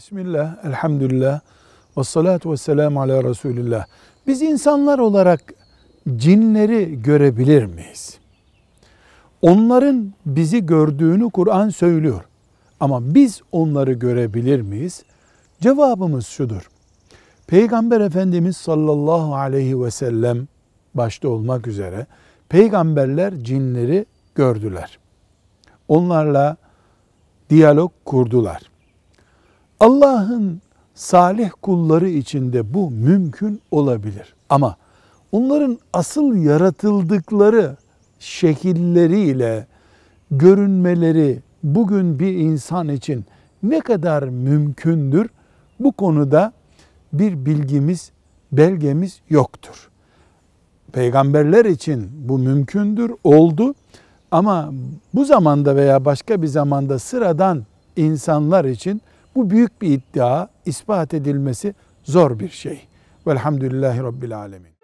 Bismillah, elhamdülillah, ve salatu ve selamu ala Resulillah. Biz insanlar olarak cinleri görebilir miyiz? Onların bizi gördüğünü Kur'an söylüyor. Ama biz onları görebilir miyiz? Cevabımız şudur. Peygamber Efendimiz sallallahu aleyhi ve sellem başta olmak üzere peygamberler cinleri gördüler. Onlarla diyalog kurdular. Allah'ın salih kulları içinde bu mümkün olabilir. Ama onların asıl yaratıldıkları şekilleriyle görünmeleri bugün bir insan için ne kadar mümkündür? Bu konuda bir bilgimiz, belgemiz yoktur. Peygamberler için bu mümkündür, oldu. Ama bu zamanda veya başka bir zamanda sıradan insanlar için bu büyük bir iddia, ispat edilmesi zor bir şey. Velhamdülillahi Rabbil Alemin.